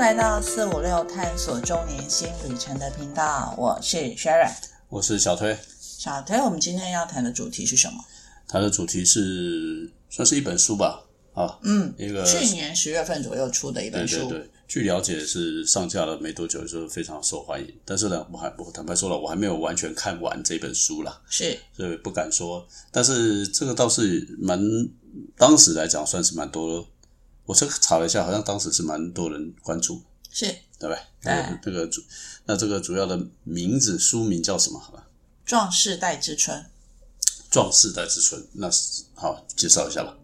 来到四五六探索中年新旅程的频道，我是 Sharon，我是小推。小推，我们今天要谈的主题是什么？它的主题是算是一本书吧，啊，嗯，一个去年十月份左右出的一本书，对对对。据了解是上架了没多久就非常受欢迎，但是呢，我还我坦白说了，我还没有完全看完这本书啦，是，所以不敢说。但是这个倒是蛮，当时来讲算是蛮多。我这个查了一下，好像当时是蛮多人关注，是对不对？对，这个主那这个主要的名字书名叫什么？好吧，《壮士代之春》。壮士代之春，那是好介绍一下吧。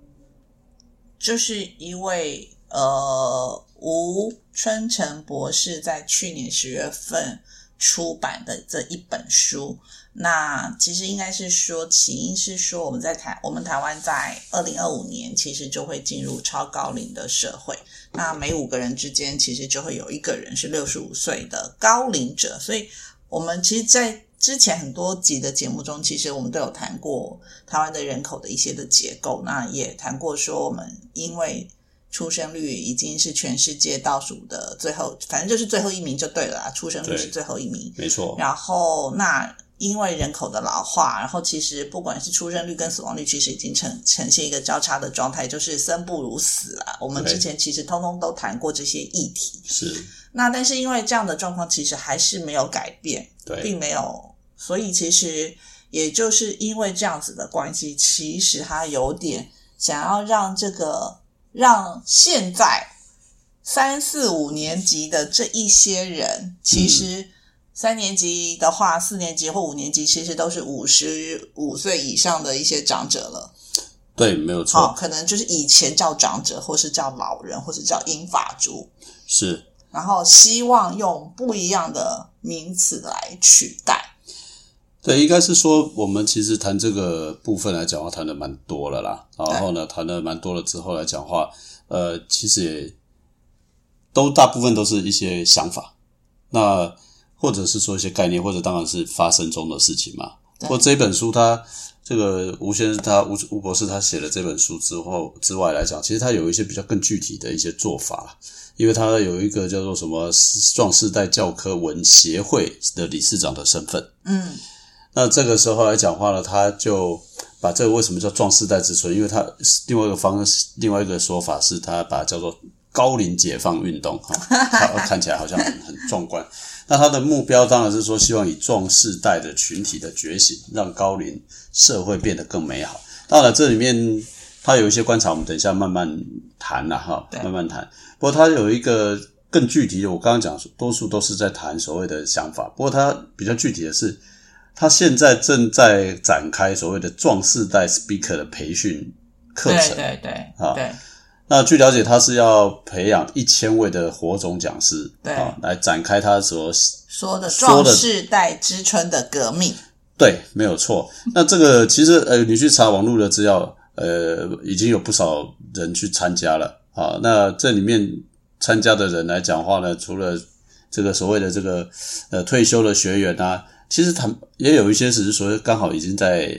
就是一位呃吴春成博士在去年十月份出版的这一本书。那其实应该是说，起因是说我们在台，我们台湾在二零二五年其实就会进入超高龄的社会。那每五个人之间，其实就会有一个人是六十五岁的高龄者。所以，我们其实，在之前很多集的节目中，其实我们都有谈过台湾的人口的一些的结构。那也谈过说，我们因为出生率已经是全世界倒数的最后，反正就是最后一名就对了啊，出生率是最后一名，没错。然后那。因为人口的老化，然后其实不管是出生率跟死亡率，其实已经呈呈现一个交叉的状态，就是生不如死了。我们之前其实通通都谈过这些议题。是。那但是因为这样的状况，其实还是没有改变，对，并没有。所以其实也就是因为这样子的关系，其实他有点想要让这个让现在三四五年级的这一些人，其实。三年级的话，四年级或五年级其实都是五十五岁以上的一些长者了。对，没有错。可能就是以前叫长者，或是叫老人，或是叫英法族。是。然后希望用不一样的名词来取代。对，应该是说我们其实谈这个部分来讲话，谈的蛮多了啦。然后呢，谈的蛮多了之后来讲话，呃，其实也都大部分都是一些想法。那。或者是说一些概念，或者当然是发生中的事情嘛。或这本书，他这个吴先生，他吴吴博士，他写了这本书之后之外来讲，其实他有一些比较更具体的一些做法，因为他有一个叫做什么“壮世代教科文协会”的理事长的身份。嗯，那这个时候来讲话呢，他就把这个为什么叫“壮世代之春”？因为他另外一个方另外一个说法是他把它叫做“高龄解放运动”哈，看起来好像很很壮观。那他的目标当然是说，希望以壮世代的群体的觉醒，让高龄社会变得更美好。当然，这里面他有一些观察，我们等一下慢慢谈了哈，慢慢谈。不过他有一个更具体的，我刚刚讲，多数都是在谈所谓的想法。不过他比较具体的是，他现在正在展开所谓的壮世代 speaker 的培训课程，对对对，啊，对。那据了解，他是要培养一千位的火种讲师，对，来展开他所说的壮世代之春的革命。对，没有错。那这个其实，呃，你去查网络的资料，呃，已经有不少人去参加了啊。那这里面参加的人来讲话呢，除了这个所谓的这个呃退休的学员啊，其实他也有一些只是说刚好已经在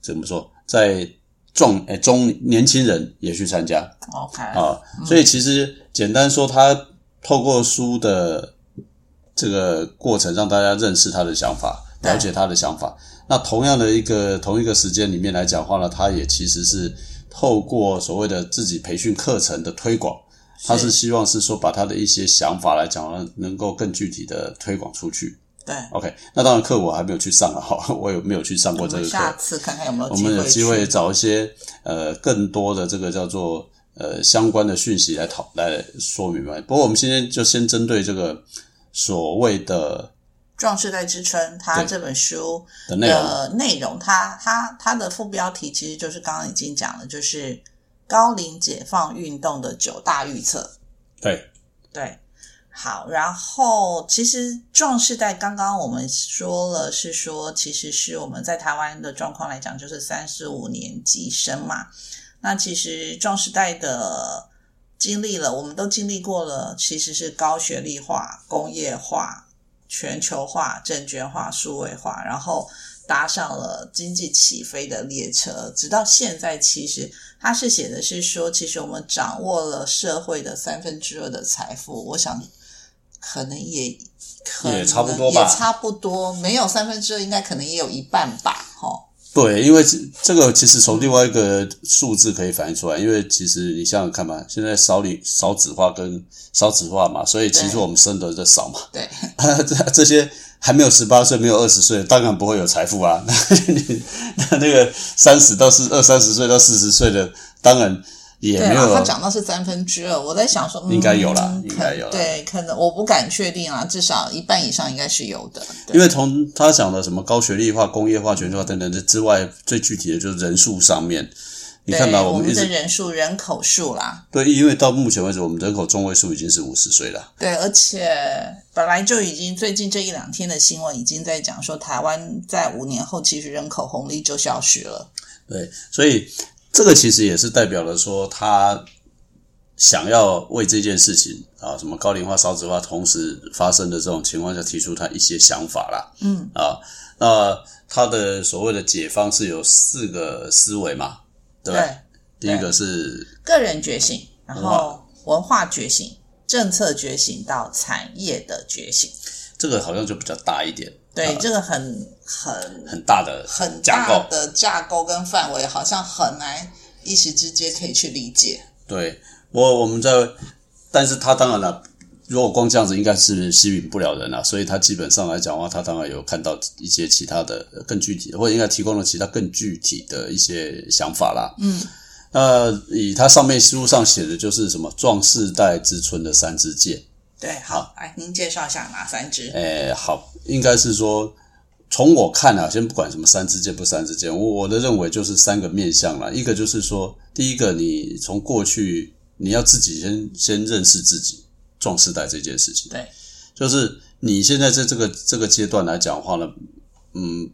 怎么说在。壮诶，中年轻人也去参加，OK 啊，所以其实简单说，他透过书的这个过程，让大家认识他的想法，了解他的想法。那同样的一个同一个时间里面来讲话呢，他也其实是透过所谓的自己培训课程的推广，他是希望是说把他的一些想法来讲呢，能够更具体的推广出去。对，OK，那当然课我还没有去上啊，哈，我也没有去上过这个课？下次看看有没有我们有机会找一些呃更多的这个叫做呃相关的讯息来讨来说明白。不过我们今天就先针对这个所谓的《壮士代之春》它这本书的内容，内容它它它的副标题其实就是刚刚已经讲了，就是高龄解放运动的九大预测。对对。好，然后其实壮世代刚刚我们说了，是说其实是我们在台湾的状况来讲，就是三十五年级生嘛。那其实壮世代的经历了，我们都经历过了，其实是高学历化、工业化、全球化、证券化、数位化，然后搭上了经济起飞的列车，直到现在，其实他是写的是说，其实我们掌握了社会的三分之二的财富。我想。可能也可能也差不多吧也差不多，没有三分之二，应该可能也有一半吧，哈。对，因为这这个其实从另外一个数字可以反映出来，因为其实你想想看嘛，现在少理少子化跟少子化嘛，所以其实我们生的就少嘛。对，这 这些还没有十八岁、没有二十岁，当然不会有财富啊。那 那那个三十到四二三十岁到四十岁的，当然也没有他讲到是三分之二，我在想说，嗯、应该有啦可应该有啦对，可能我不敢确定啊，至少一半以上应该是有的。因为从他讲的什么高学历化、工业化、全球化等等这之外，最具体的就是人数上面。你看到我们的人数、人口数啦，对，因为到目前为止，我们人口中位数已经是五十岁了。对，而且本来就已经最近这一两天的新闻已经在讲说，台湾在五年后其实人口红利就消失了。对，所以这个其实也是代表了说他想要为这件事情啊，什么高龄化、少子化同时发生的这种情况下，提出他一些想法啦。嗯，啊，那他的所谓的解方是有四个思维嘛，对吧对？第一个是个人觉醒，然后文化觉醒、政策觉醒到产业的觉醒。这个好像就比较大一点，对，啊这个很很很大的很。大的架构跟范围，好像很难一时之间可以去理解。对我我们在，但是他当然了。如果光这样子，应该是吸引不了人了，所以他基本上来讲的话，他当然有看到一些其他的呃更具体的，或者应该提供了其他更具体的一些想法啦。嗯，那以他上面书上写的就是什么壮士代之春的三支箭，对，好，来您介绍一下哪三支？诶，好，应该是说从我看啊，先不管什么三支箭不三支箭，我我的认为就是三个面向啦。一个就是说，第一个你从过去你要自己先先认识自己，壮士代这件事情，对，就是你现在在这个这个阶段来讲的话呢，嗯，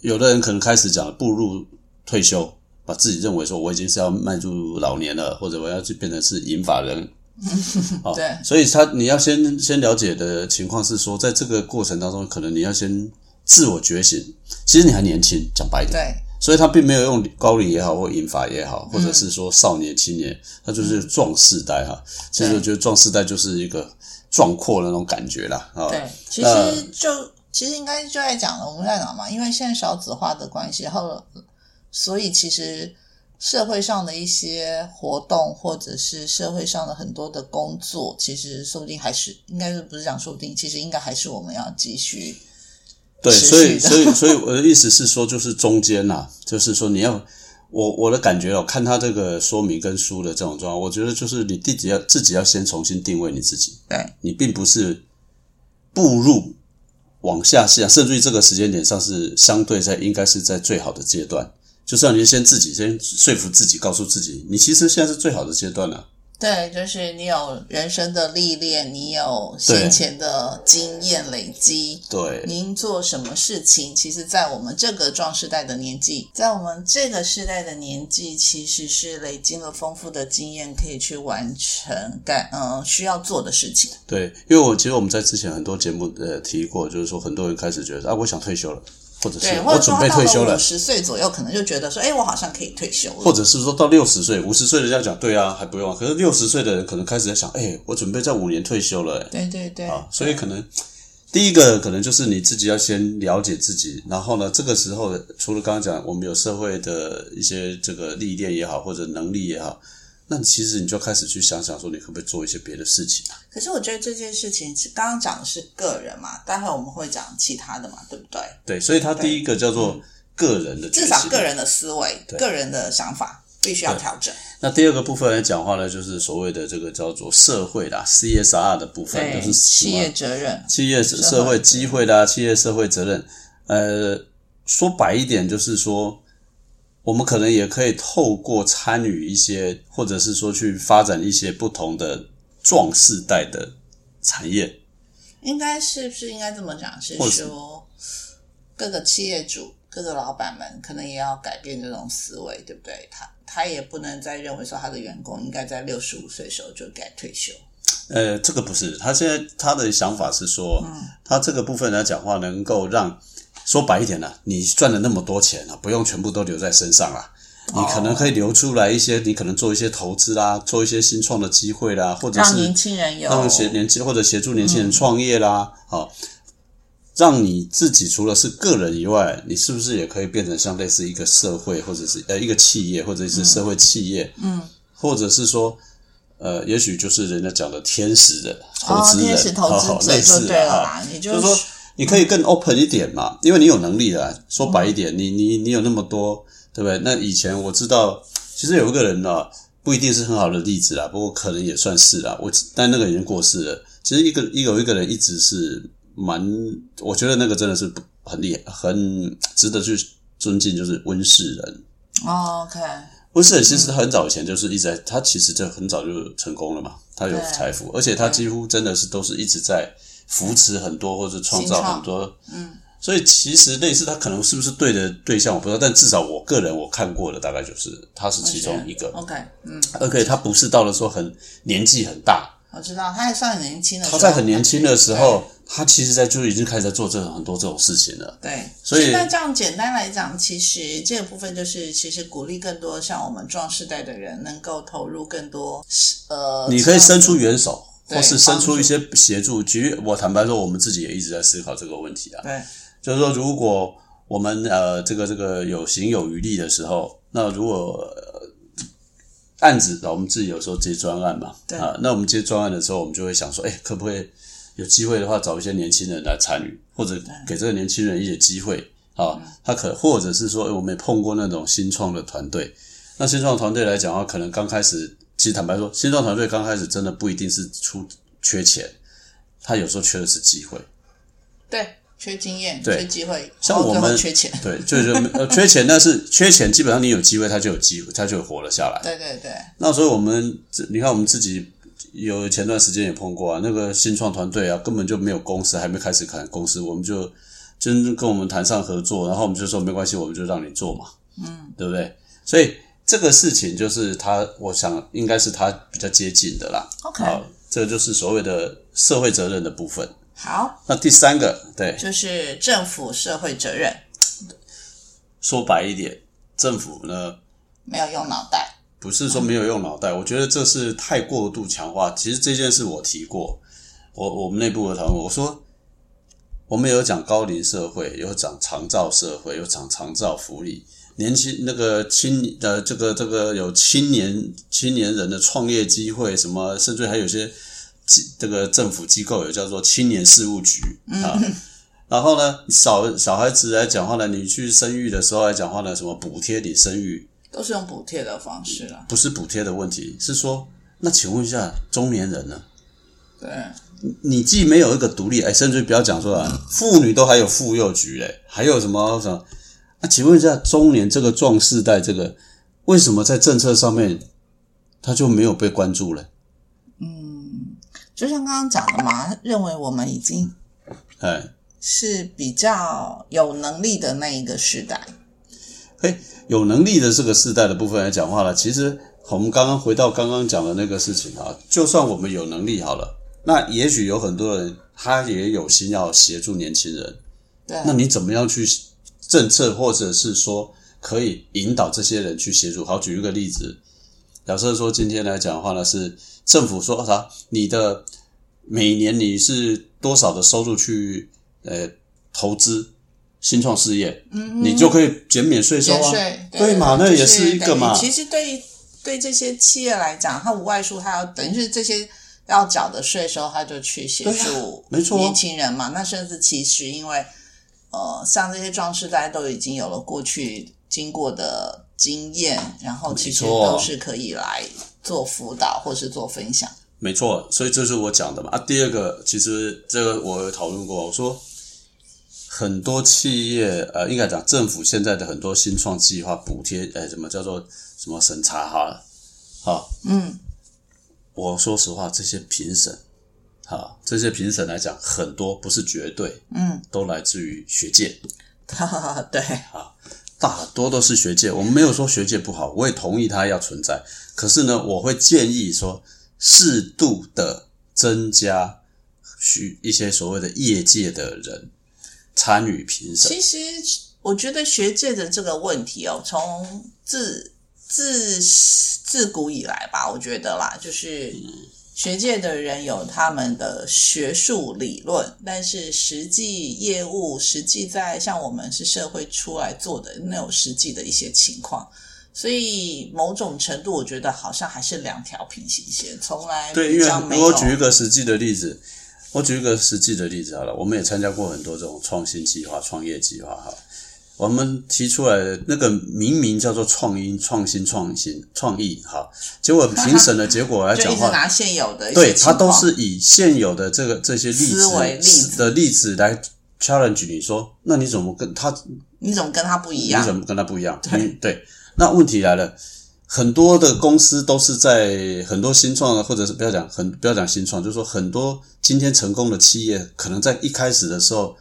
有的人可能开始讲步入退休，把自己认为说我已经是要迈入老年了，或者我要去变成是银发人。哦，对所以他你要先先了解的情况是说，在这个过程当中，可能你要先自我觉醒。其实你还年轻，讲白一点，对，所以他并没有用高龄也好，或银发也好，或者是说少年、青年，他就是壮世代哈。其实我觉得壮世代就是一个壮阔的那种感觉啦。啊，对，其那实就其实应该就在讲了，我们在讲嘛，因为现在少子化的关系，然后所以其实社会上的一些活动，或者是社会上的很多的工作，其实说不定还是应该是不是讲说不定，其实应该还是我们要继续。对，所以所以所以我的意思是说，就是中间呐、就是说你要我我的感觉哦，看他这个说明跟书的这种状况，我觉得就是你自己要自己要先重新定位你自己，对你并不是步入往下下，甚至于这个时间点上是相对在应该是在最好的阶段，就是要你先自己先说服自己，告诉自己，你其实现在是最好的阶段了、啊。对，就是你有人生的历练，你有先前的经验累积，对，您做什么事情，其实，在我们这个壮世代的年纪，在我们这个世代的年纪，其实是累积了丰富的经验，可以去完成干嗯需要做的事情。对，因为我其实我们在之前很多节目呃提过，就是说很多人开始觉得啊，我想退休了，或者是我准备退休了五，十岁左右，可能就觉得说，哎，我好像可以退休了。或者是说到六十岁、五十岁的人家讲对啊，还不用啊。可是六十岁的人可能开始在想，哎，我准备在五年退休了，哎对对对，啊，所以可能第一个可能就是你自己要先了解自己，然后呢，这个时候除了刚刚讲我们有社会的一些这个历练也好，或者能力也好，那其实你就开始去想想说，你可不可以做一些别的事情啊？可是我觉得这件事情是刚刚讲的是个人嘛，待会我们会讲其他的嘛，对不对？对，所以它第一个叫做个人的至，少个人的思维、个人的想法必须要调整。那第二个部分来讲话呢，就是所谓的这个叫做社会啦 CSR 的部分，就是企业责任，企业社社会机会啦，企业社会责任。呃，说白一点，就是说，我们可能也可以透过参与一些，或者是说去发展一些不同的壮世代的产业。应该是不是应该这么讲？是说各个企业主、各个老板们可能也要改变这种思维，对不对？他他也不能再认为说他的员工应该在六十五岁的时候就该退休。呃，这个不是，他现在他的想法是说，他这个部分来讲话，能够让说白一点呢、你赚了那么多钱啊，不用全部都留在身上啊。你可能可以留出来一些，你可能做一些投资啦，做一些新创的机会啦，或者是让年轻人有让协年轻或者协助年轻人创业啦，好、让你自己除了是个人以外，你是不是也可以变成像类似一个社会，或者是呃一个企业，或者是社会企业，嗯，或者是说。呃，也许就是人家讲的天使的投哦，资人，天使投好资者类似就对了啊啦，你就就是说你可以更 open 一点嘛，因为你有能力的。说白一点，你你你有那么多，对不对？那以前我知道，其实有一个人呢、不一定是很好的例子啦，不过可能也算是啦。我但那个已经过世了。其实一个一有一个人一直是蛮，我觉得那个真的是很厉害，很值得去尊敬，就是温世仁。哦，OK，温世仁其实很早以前就是一直在，他其实就很早就成功了嘛，他有对财富，而且他几乎真的是都是一直在扶持很多或者创造很多，嗯，所以其实类似他可能是不是对的对象我不知道，但至少我个人我看过的大概就是他是其中一个，OK，嗯，，OK，他不是到了说很年纪很大，我知道，他还算很年轻的，他在很年轻的时候，他其实在就已经开始在做这种很多这种事情了。对，所以那这样简单来讲，其实这个部分就是，其实鼓励更多像我们壮世代的人能够投入更多，呃，你可以伸出援手，对或是伸出一些协助。举例，我坦白说，我们自己也一直在思考这个问题啊。对，就是说，如果我们呃这个这个有行有余力的时候，那如果、呃、案子，我们自己有时候接专案嘛，对啊，那我们接专案的时候，我们就会想说，哎，可不可以有机会的话，找一些年轻人来参与，或者给这个年轻人一些机会啊，他可或者是说，诶我们也碰过那种新创的团队，那新创团队来讲的话，可能刚开始，其实坦白说，新创团队刚开始真的不一定是出缺钱，他有时候缺的是机会。对，缺经验，缺机会，像我们缺钱，对，就是呃缺钱，但是缺钱，基本上你有机会，他就有机会，他就活了下来。对对对，那所以我们这你看，我们自己有前段时间也碰过啊，那个新创团队啊，根本就没有公司，还没开始看公司，我们就真跟我们谈上合作，然后我们就说没关系，我们就让你做嘛，嗯，对不对？所以这个事情就是他，我想应该是他比较接近的啦。OK 好，这就是所谓的社会责任的部分。好，那第三个，对，就是政府社会责任，说白一点，政府呢没有用脑袋，不是说没有用脑袋，我觉得这是太过度强化。其实这件事我提过，我我们内部的讨论，我说我们有讲高龄社会，有讲长照社会，有讲长照福利，年轻那个青呃这个这个有青年青年人的创业机会，什么甚至还有些机这个政府机构有叫做青年事务局啊。然后呢，小小孩子来讲话呢，你去生育的时候来讲话呢，什么补贴你生育，都是用补贴的方式了。不是补贴的问题，是说，那请问一下，中年人呢？对，你既没有一个独立，哎，甚至不要讲说啊，妇女都还有妇幼局嘞，还有什么什么？那请问一下，中年这个壮世代，这个为什么在政策上面他就没有被关注了？就像刚刚讲的嘛，认为我们已经哎，是比较有能力的那一个时代。哎，有能力的这个世代的部分来讲话了，其实我们刚刚回到刚刚讲的那个事情啊，就算我们有能力好了，那也许有很多人他也有心要协助年轻人，对，那你怎么样去政策，或者是说可以引导这些人去协助？好，举一个例子，假设说今天来讲的话呢，是政府说啥，你的每年你是多少的收入去呃投资新创事业，嗯，你就可以减免税收啊，对嘛？那也是一个嘛，其实对于对这些企业来讲，它无外乎它要等于是这些要缴的税收，它就去协助没错年轻人嘛。那甚至其实因为呃，像这些壮士，大家都已经有了过去经过的经验，然后其实都是可以来做辅导或是做分享。没错，所以这是我讲的嘛。啊，第二个，其实这个我有讨论过，我说很多企业，呃，应该讲政府现在的很多新创计划补贴，呃，什么叫做什么审查哈，好，嗯，我说实话，这些评审，哈，这些评审来讲，很多不是绝对，嗯，都来自于学界，对，大多都是学界。我们没有说学界不好，我也同意它要存在。可是呢，我会建议说，适度的增加需一些所谓的业界的人参与评审。其实我觉得学界的这个问题哦，从自自自古以来吧，我觉得啦，就是学界的人有他们的学术理论，但是实际业务、实际在像我们是社会出来做的那种实际的一些情况，所以某种程度，我觉得好像还是两条平行线，从来对，因为我举一个实际的例子，我举一个实际的例子好了，我们也参加过很多这种创新计划、创业计划哈。我们提出来的那个明明叫做创新、创新、创新、创意，好，结果评审的结果来就讲话，拿现有的对，他都是以现有的这个这些例子子的例子来 challenge 你说，那你怎么跟他你怎么跟他不一样你？怎么跟他不一样？对那问题来了，很多的公司都是在很多新创，或者是不要讲很不要讲新创，就是说很多今天成功的企业，可能在一开始的时候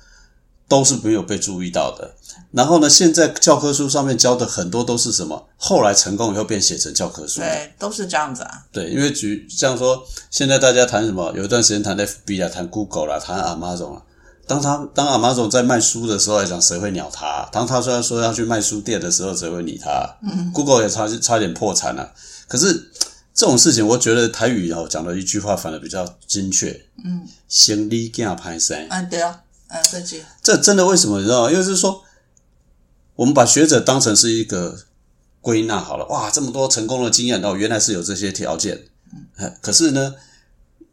都是没有被注意到的。然后呢，现在教科书上面教的很多都是什么？后来成功以后变写成教科书的。对，都是这样子啊。对，因为举像说，现在大家谈什么？有一段时间谈 FB 啊，谈 Google 啦、谈 Amazon 啊。当他当 Amazon 在卖书的时候来讲，谁会鸟他、当他虽然说要去卖书店的时候，谁会理他、嗯、？Google 也差差点破产了、可是这种事情，我觉得台语哦讲的一句话，反而比较精确。嗯，先立惊拍生。嗯，对啊，嗯，这句这真的为什么？你知道吗？因为是说，我们把学者当成是一个归纳好了，哇，这么多成功的经验哦，原来是有这些条件。嗯，可是呢，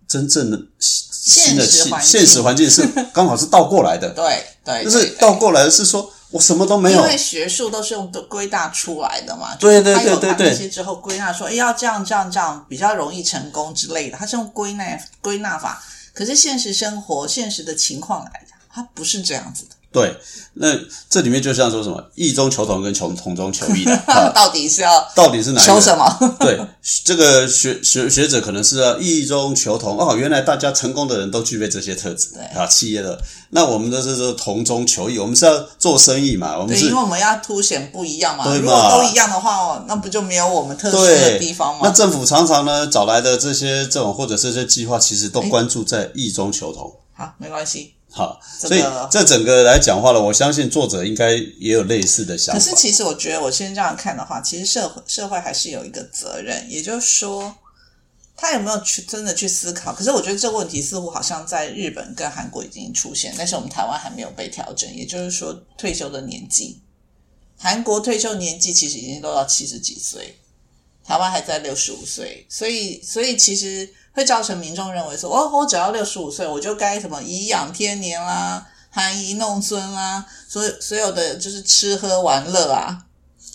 真正的新的现实环境。现实环境是刚好是倒过来的，对对，就是倒过来的是说我什么都没有。因，为学术都是用归纳出来的嘛，对对对对对。他那些之后归纳说，哎，要这样这样这样比较容易成功之类的，他是用归纳归纳法。可是现实生活、现实的情况来讲，它不是这样子的。对，那这里面就像说什么异中求同跟求同中求异的，啊到底是要到底是哪？求什么？对，这个学学学者可能是要异中求同哦，原来大家成功的人都具备这些特质，对啊，企业的，那我们都是说同中求异，我们是要做生意嘛，我们因为我们要凸显不一样嘛。对嘛如果都一样的话，哦，那不就没有我们特殊的地方吗？那政府常常呢找来的这些这种或者这些计划，其实都关注在异中求同。好，没关系。好，所以这整个来讲话了，我相信作者应该也有类似的想法。可是其实我觉得，我先这样看的话，其实社会社会还是有一个责任，也就是说，他有没有去真的去思考？可是我觉得这个问题似乎好像在日本跟韩国已经出现，但是我们台湾还没有被调整。也就是说，退休的年纪，韩国退休年纪其实已经都到七十几岁，台湾还在六十五岁，所以所以其实会造成民众认为说，哦，我只要六十五岁，我就该什么颐养天年啦。含饴弄孙啦，所有所有的就是吃喝玩乐啊，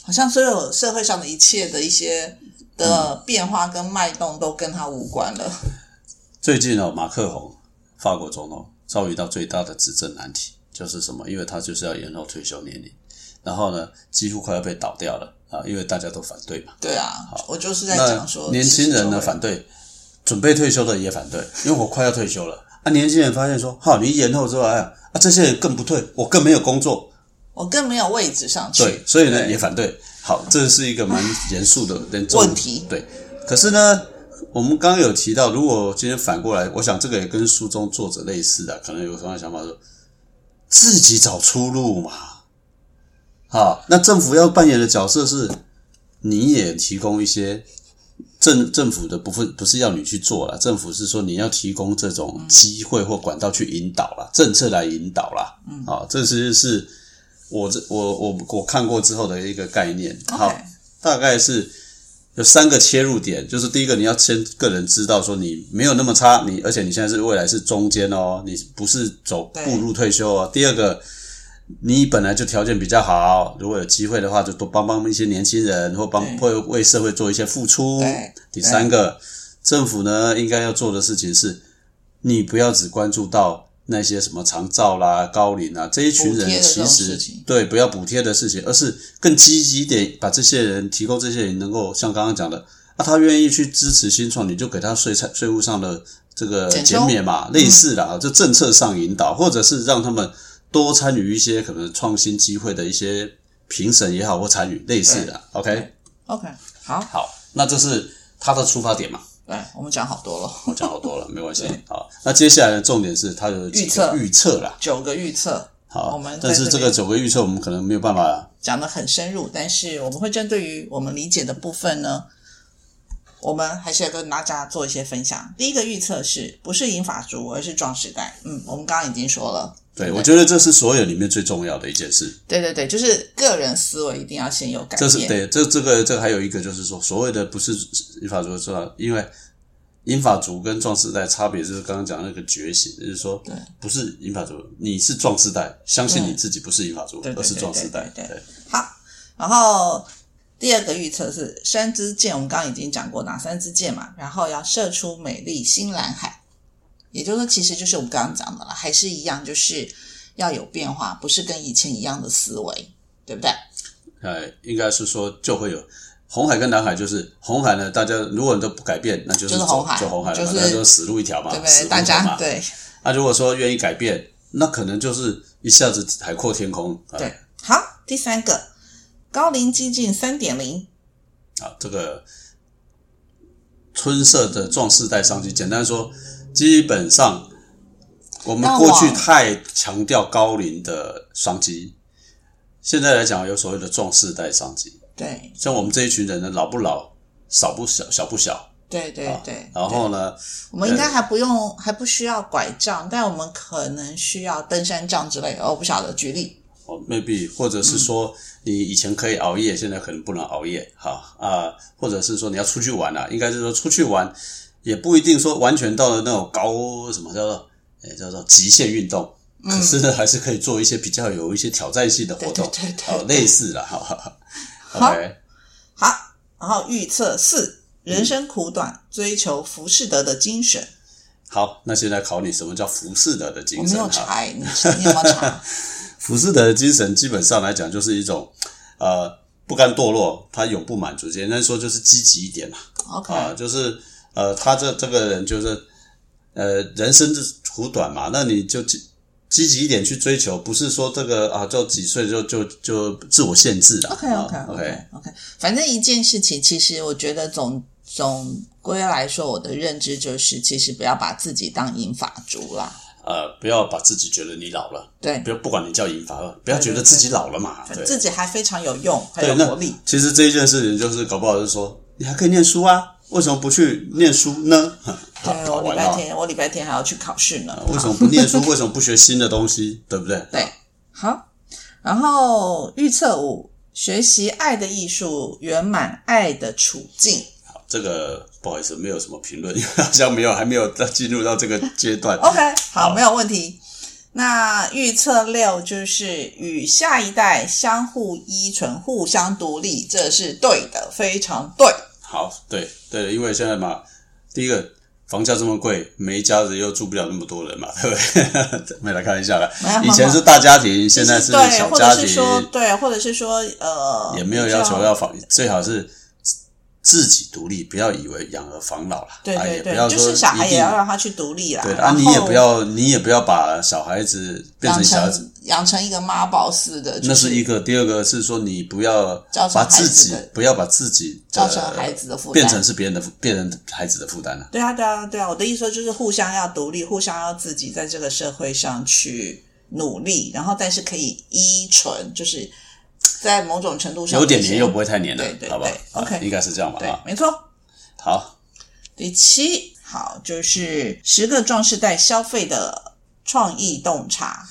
好像所有社会上的一切的一些的变化跟脉动都跟他无关了。最近哦，马克宏法国总统遭遇到最大的执政难题，就是什么？因为他就是要延后退休年龄，然后呢，几乎快要被倒掉了啊！因为大家都反对嘛。对啊，我就是在那讲说，年轻人呢反对，准备退休的也反对，因为我快要退休了啊！年轻人发现说，好，你延后之后，哎呀，啊，这些人更不退，我更没有工作，我更没有位置上去，对，所以呢也反对。好，这是一个蛮严肃的问题对，可是呢，我们刚刚有提到，如果今天反过来，我想这个也跟书中作者类似的，可能有同样想法说，自己找出路嘛。好，那政府要扮演的角色是，你也提供一些政政府的部分，不是要你去做了，政府是说你要提供这种机会或管道去引导啦，政策来引导啦。嗯，啊，这其实是我这我我我看过之后的一个概念。好大概是有三个切入点，就是第一个，你要先个人知道说你没有那么差，你而且你现在是未来是中间哦，你不是走步入退休哦。第二个，你本来就条件比较好，如果有机会的话，就多帮帮一些年轻人，或帮会为社会做一些付出。第三个，政府呢应该要做的事情是，你不要只关注到那些什么长照啦、高龄啊这一群人，其实对不要补贴的事情，而是更积极一点，把这些人提供这些人能够像刚刚讲的，啊，他愿意去支持新创，你就给他税财税务上的这个减免嘛，类似的啊，就政策上引导，或者是让他们多参与一些可能创新机会的一些评审也好，或参与类似的。OK，OK，好，好，那这是他的出发点嘛。对我们讲好多了，我讲好多了，没关系。好，那接下来的重点是它有几个预测预测啦。九个预测，好，我们但是这个九个预测，我们可能没有办法讲的很深入，但是我们会针对于我们理解的部分呢，我们还是要跟大家做一些分享。第一个预测是不是银发族，而是壮时代？嗯，我们刚刚已经说了。对，我觉得这是所有里面最重要的一件事。对对对，就是个人思维一定要先有改变。这是对，这这个这个还有一个就是说，所谓的不是英法族，是吧？因为英法族跟壮士代差别就是刚刚讲那个觉醒，就是说，对，不是英法族，你是壮士代，相信你自己不是英法族，而是壮士代。对好，然后第二个预测是三支箭，我们刚刚已经讲过哪三支箭嘛，然后要射出美丽新蓝海，也就是说，其实就是我们刚刚讲的了，还是一样，就是要有变化，不是跟以前一样的思维，对不对？呃，应该是说就会有红海跟蓝海，就是红海呢，大家如果你都不改变，那就是走就是红海就红海了嘛，就是那就是死路一条嘛，对不对？大家。对那如果说愿意改变，那可能就是一下子海阔天空。啊对。好，第三个高龄激进三点零，啊，这个春色的壮士代商机，简单说，基本上我们那过去太强调高龄的商机，现在来讲有所谓的壮世代商机。对像我们这一群人呢，老不老，少不小，小不小。对对对。然后呢，我们应该还不用，还不需要拐杖，但我们可能需要登山杖之类的。我不晓得，举例。哦，maybe 或者是说你以前可以熬夜，现在可能不能熬夜，哈啊，或者是说你要出去玩啊，应该是说出去玩也不一定说完全到了那种高什么叫做诶叫做极限运动，可是呢还是可以做一些比较有一些挑战性的活动，对对对对哦，类似了，哈哈哈。好 OK，好，然后预测四：人生苦短，追求浮士德的精神。好，那现在考你什么叫浮士德的精神哈？有查，你你有没有查？浮士德的精神基本上来讲就是一种呃不甘堕落，他永不满足，简单说就是积极一点啦。OK，啊，就是呃，他这这个人就是呃，人生是苦短嘛，那你就积积极一点去追求，不是说这个啊，就几岁就就就自我限制了。OK OK 啊 OK OK，反正一件事情，其实我觉得总总归来说，我的认知就是，其实不要把自己当银发族啦。呃，不要把自己觉得你老了，对不，要不管你叫银发，不要觉得自己老了嘛。对自己还非常有用，还有活力。其实这一件事情就是搞不好是说，你还可以念书啊，为什么不去念书呢？对 我礼！拜天，我礼拜天还要去考试呢。为什么不念书？为什么不学新的东西？对不对？对，好，然后预测五，学习爱的艺术，圆满爱的处境。好，这个不好意思，没有什么评论，因 为好像没有还没有到进入到这个阶段。OK，好，好没有问题。那预测六就是与下一代相互依存、互相独立，这是对的，非常对。好，对对，因为现在嘛，第一个房价这么贵，每一家子又住不了那么多人嘛，对不对？没来开玩笑了以前是大家庭，现在是对，或小家庭，者是说对，或者是说呃，也没有要求要房，最好是自己独立，不要以为养儿防老了，啊对对对，也不要说就是小孩也要让他去独立啦。对啊，你也不要，你也不要把小孩子变成小孩子，成养成一个妈宝似的，就那是一个。第二个是说，你不要把自己不要把自己的造成孩子的负担变成是别人的变成孩子的负担了。对啊，对啊，对啊！我的意思说就是互相要独立，互相要自己在这个社会上去努力，然后但是可以依存，就是在某种程度上有点黏又不会太黏的，对对好不好对啊 OK 应该是这样吧？对啊，，没错。好，第七，好，就是十个壮士代消费的创意洞察。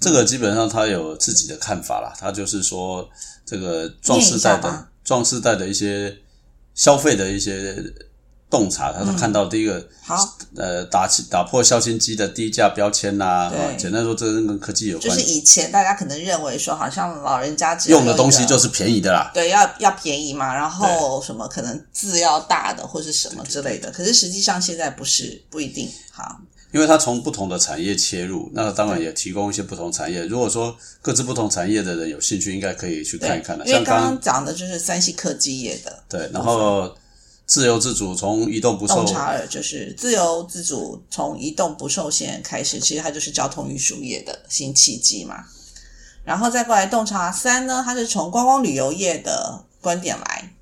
这个基本上他有自己的看法啦，他就是说这个壮士代的壮士代的一些消费的一些洞察，他是看到第一个。好，呃，打起打破孝心机的低价标签呐、对啊简单说，这跟科技有关就是，以前大家可能认为说，好像老人家用的东西就是便宜的啦。对，要要便宜嘛，然后什么可能字要大的或是什么之类的，可是实际上现在不是不一定。好，因为它从不同的产业切入，那当然也提供一些不同产业。如果说各自不同产业的人有兴趣，应该可以去，看一看的。像刚刚刚讲的就是三系科技业的对，然后自由自主，从移动不受洞察尔，就是自由自主，从移动不受限开始，其实它就是交通运输业的新契机嘛。然后再过来洞察三呢，它是从观光旅游业的观点来，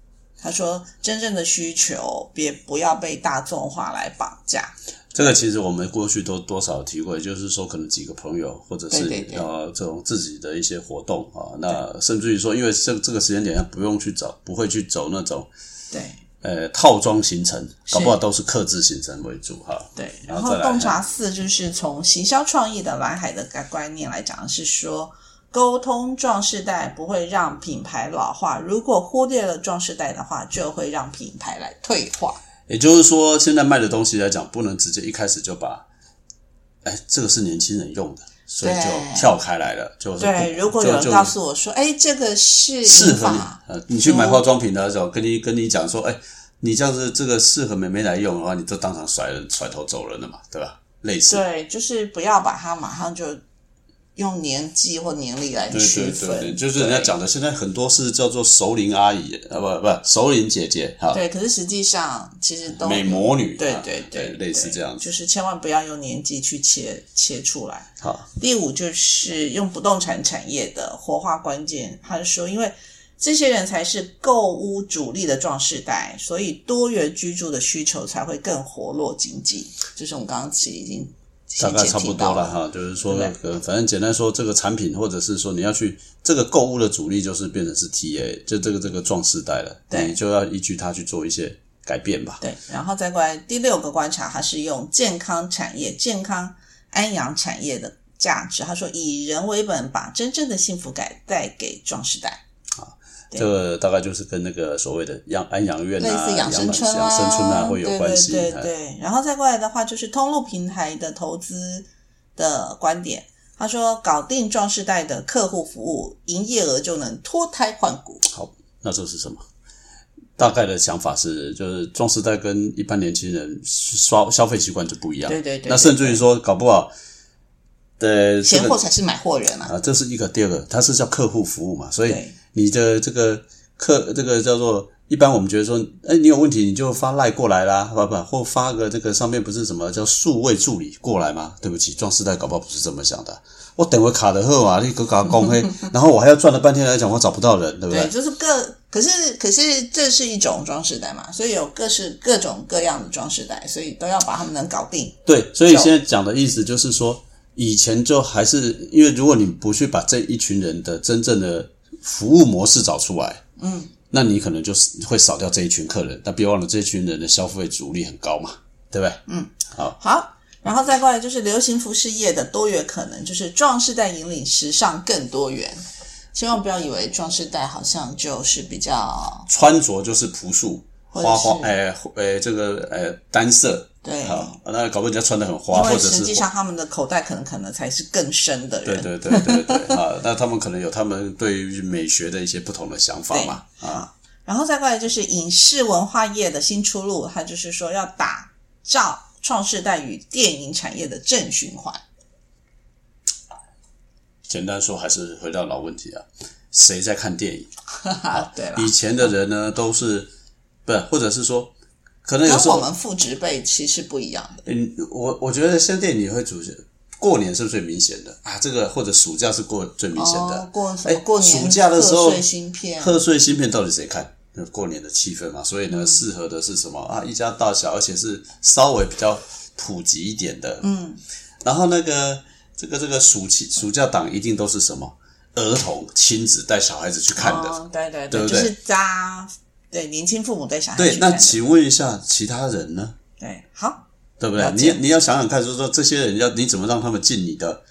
他说真正的需求别不要被大众化来绑架。这个其实我们过去都多少提过，也就是说，可能几个朋友，或者是呃这种自己的一些活动啊，那甚至于说，因为这这个时间点不用去走，不会去走那种对呃套装行程，搞不好都是克制行程为主哈。对，然后洞察四就是从行销创意的蓝海的概观念来讲，是说沟通壮世代不会让品牌老化，如果忽略了壮世代的话，就会让品牌来退化。也就是说，现在卖的东西来讲，不能直接一开始就把，哎，这个是年轻人用的，所以就跳开来了。就是对，如果有人告诉我说，哎，这个是适合你，呃，你去买化妆品的时候，跟你跟你讲说，哎，你这样子这个适合妹妹来用的话，你就当场甩人甩头走人了嘛，对吧？类似，对，就是不要把它马上就用年纪或年龄来对区对分，对对，就是人家对讲的，现在很多是叫做熟龄阿姨，啊不不，熟龄姐姐哈，对，可是实际上其实都美魔女，对啊对对，类似对这样子。就是千万不要用年纪去切切出来。好，第五就是用不动产产业的活化关键，他是说，因为这些人才是购屋主力的壮世代，所以多元居住的需求才会更活络经济。就是我们刚刚其实已经大概差不。多了哈，就是说那个，反正简单说，这个产品或者是说你要去这个购物的主力，就是变成是 TA，就这个这个壮世代了，你就要依据它去做一些改变吧。对，然后再过来第六个观察，它是用健康产业、健康安养产业的价值。他说，以人为本，把真正的幸福感带给壮世代。对这个大概就是跟那个所谓的养安养院类啊、似养生村养生村啊会有关系。对对对。然后再过来的话，就是通路平台的投资的观点。他说，搞定壮世代的客户服务，营业额就能脱胎换骨。好，那这是什么？大概的想法是，就是壮世代跟一般年轻人刷消费习惯就不一样。对对对那甚至于说，搞不好，呃，这闲货才是买货人啊。啊，这是一个，第二个，它是叫客户服务嘛，所以对你的这个客这个叫做一般我们觉得说，哎，你有问题你就发赖过来啦，不不，或发个这个上面不是什么叫数位助理过来吗？对不起，壮世代搞不好不是这么想的。我等会卡的后啊，你给我搞公黑，然后我还要转了半天来讲，我找不到人，对不对，就是各，可是可是这是一种装饰带嘛，所以有各式各种各样的装饰带，所以都要把他们能搞定。对，所以现在讲的意思就是说，以前就还是因为如果你不去把这一群人的真正的服务模式找出来，嗯，那你可能就是会少掉这一群客人。但别忘了，这一群人的消费主力很高嘛，对不对？嗯，好，好，然后再过来就是流行服饰业的多元可能，就是壮士代引领时尚更多元。千万不要以为壮士代好像就是比较穿着就是朴素。花花，是哎、哎，这个呃单色，对，好，那搞不好人家穿的很花，因或者实际上他们的口袋可能可能才是更深的人。对对对对对啊，那他们可能有他们对于美学的一些不同的想法嘛，啊，然后再过来就是影视文化业的新出路，它就是说要打造创世代与电影产业的正循环。简单说还是回到老问题啊，谁在看电影？对了，以前的人呢，都是不是，或者是说，可能有时候，我们父职辈其实不一样的。嗯，我我觉得现在电影也会主过年是最明显的啊，这个或者暑假是过最明显的。哦，过什哎么过年暑假的时候贺岁新片，贺岁新片到底谁看？那过年的气氛嘛，所以嗯呢，适合的是什么啊？一家大小，而且是稍微比较普及一点的。嗯，然后那个这个这个暑期暑假档一定都是什么儿童亲子带小孩子去看的。哦、对对对就是家对年轻父母带小孩对，那请问一下其他人呢？对好对不对你你要想想看，就是说这些人要你怎么让他们进你的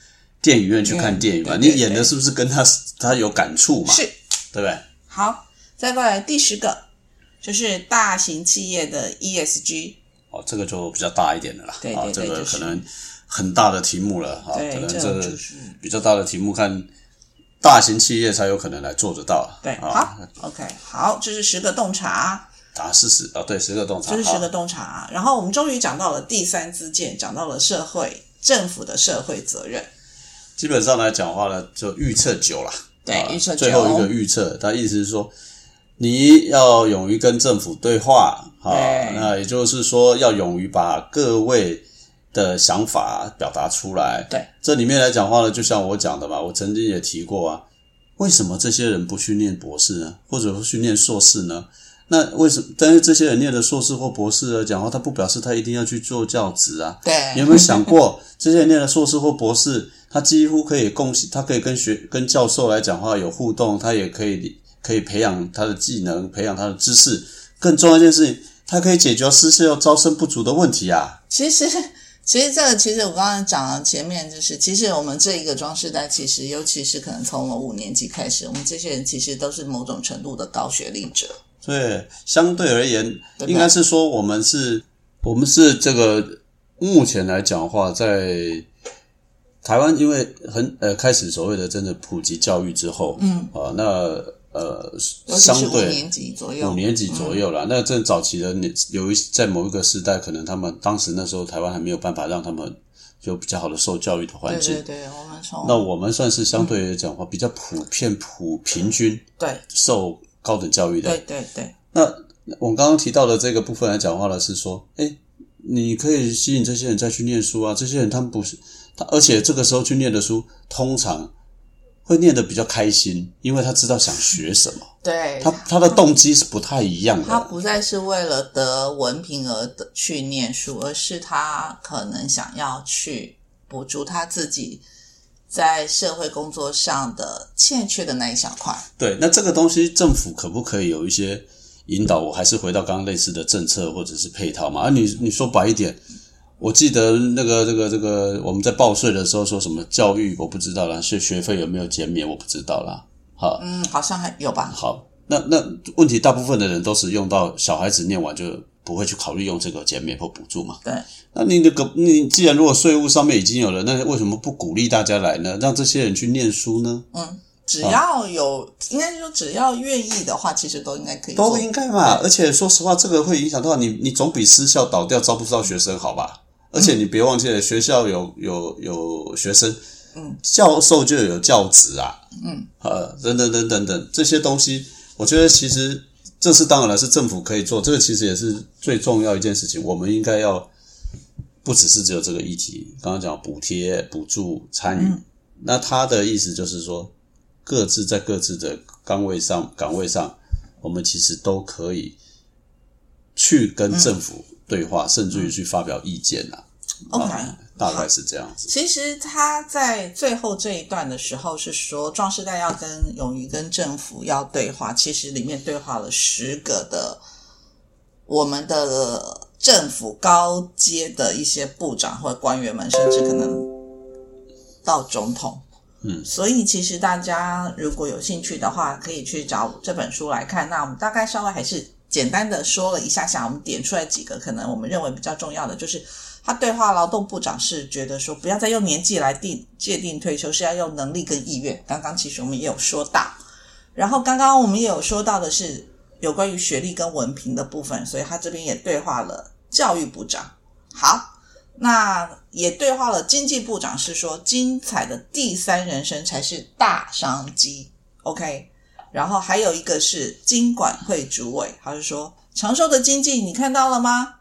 电影院去看电影嘛？嗯对对你演的是不是跟他他有感触嘛？是对不对？好，再过来第十个就是大型企业的 ESG，哦，这个就比较大一点的啦。对对对这个可能很大的题目了啊，对可能这这个比较大的题目，看大型企业才有可能来做得到。对，啊，好，OK，好，这是十个洞察，啊是十啊，对，十个洞察，好这是十个洞察。然后我们终于讲到了第三支箭，讲到了社会政府的社会责任。基本上来讲的话呢，就预测九啦。啊对预测九最后一个预测，他意思是说，你要勇于跟政府对话啊，那也就是说，要勇于把各位的想法表达出来。对，这里面来讲话呢，就像我讲的嘛，我曾经也提过啊，为什么这些人不去念博士呢，或者说去念硕士呢？那为什么？但是这些人念了硕士或博士来讲话，他不表示他一定要去做教职啊。对，你有没有想过，这些人念了硕士或博士，他几乎可以贡献，他可以跟学跟教授来讲话有互动，他也可以可以培养他的技能，培养他的知识。更重要一件事情，他可以解决失校招生不足的问题啊。其实，其实这个，其实我刚才讲了前面，就是其实我们这一个装饰带，其实尤其是可能从我们五年级开始，我们这些人其实都是某种程度的高学历者。对，相对而言，对对应该是说我们是，我们是这个目前来讲的话，在台湾，因为很呃开始所谓的真的普及教育之后，嗯啊，那呃相对五年级左右，五年级左右啦。那正早期的年，有一在某一个时代，可能他们当时那时候台湾还没有办法让他们有比较好的受教育的环境。对对对，我们从那我们算是相对来讲话比较普遍、普平均对受高等教育的。对对对，那我们刚刚提到的这个部分来讲话呢，是说，哎，你可以吸引这些人再去念书啊。这些人他们不是他，而且这个时候去念的书，通常会念得比较开心，因为他知道想学什么，对他他的动机是不太一样的。他不再是为了得文凭而得去念书，而是他可能想要去补足他自己在社会工作上的欠缺的那一小块。对，那这个东西政府可不可以有一些引导？我还是回到刚刚类似的政策或者是配套嘛？啊你，你说白一点。我记得那个这个这个我们在报税的时候说什么教育我不知道啦，是学费有没有减免我不知道啦。好，嗯，好像还有吧？好，那那问题大部分的人都是用到小孩子念完就不会去考虑用这个减免或补助嘛。对，那你那个你既然如果税务上面已经有了，那为什么不鼓励大家来呢？让这些人去念书呢？嗯，只要有，应该是说只要愿意的话，其实都应该可以。都应该嘛。而且说实话，这个会影响到你，你总比私校倒掉招不到学生好吧？而且你别忘记了，学校有有有学生，嗯，教授就有教职啊，嗯，呃，等等等等等这些东西，我觉得其实这是当然了，是政府可以做，这个其实也是最重要一件事情，我们应该要不只是只有这个议题，刚刚讲补贴、补助、参与，那他的意思就是说，各自在各自的岗位上岗位上，我们其实都可以去跟政府对话，甚至于去发表意见啊。OK，啊大概是这样子。其实他在最后这一段的时候是说，壮士代要跟勇于跟政府要对话，其实里面对话了十个的我们的政府高阶的一些部长或者官员们，甚至可能到总统。嗯，所以其实大家如果有兴趣的话，可以去找这本书来看。那我们大概稍微还是简单的说了一下下，我们点出来几个可能我们认为比较重要的，就是他对话劳动部长是觉得说，不要再用年纪来定界定退休，是要用能力跟意愿。刚刚其实我们也有说到，然后刚刚我们也有说到的是有关于学历跟文凭的部分，所以他这边也对话了教育部长。好。那也对话了，经济部长是说，精彩的第三人生才是大商机。OK，然后还有一个是经管会主委，他是说长寿的经济你看到了吗？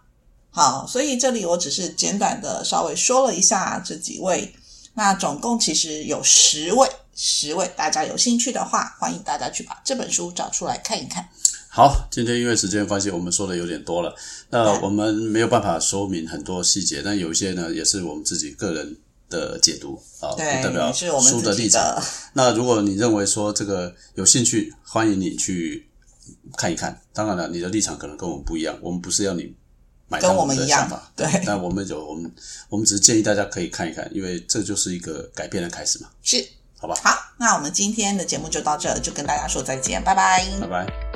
好，所以这里我只是简短的稍微说了一下这几位，那总共其实有十位，十位，大家有兴趣的话，欢迎大家去把这本书找出来看一看。好，今天因为时间关系，我们说的有点多了，那我们没有办法说明很多细节，但有一些呢，也是我们自己个人的解读啊，不，代表是我们书自己立场。那如果你认为说这个有兴趣，欢迎你去看一看。当然了，你的立场可能跟我们不一样，我们不是要你买单跟我们一样的想法，对但我们有我们我们只是建议大家可以看一看，因为这就是一个改变的开始嘛，是好吧？好，那我们今天的节目就到这，就跟大家说再见，拜拜拜拜。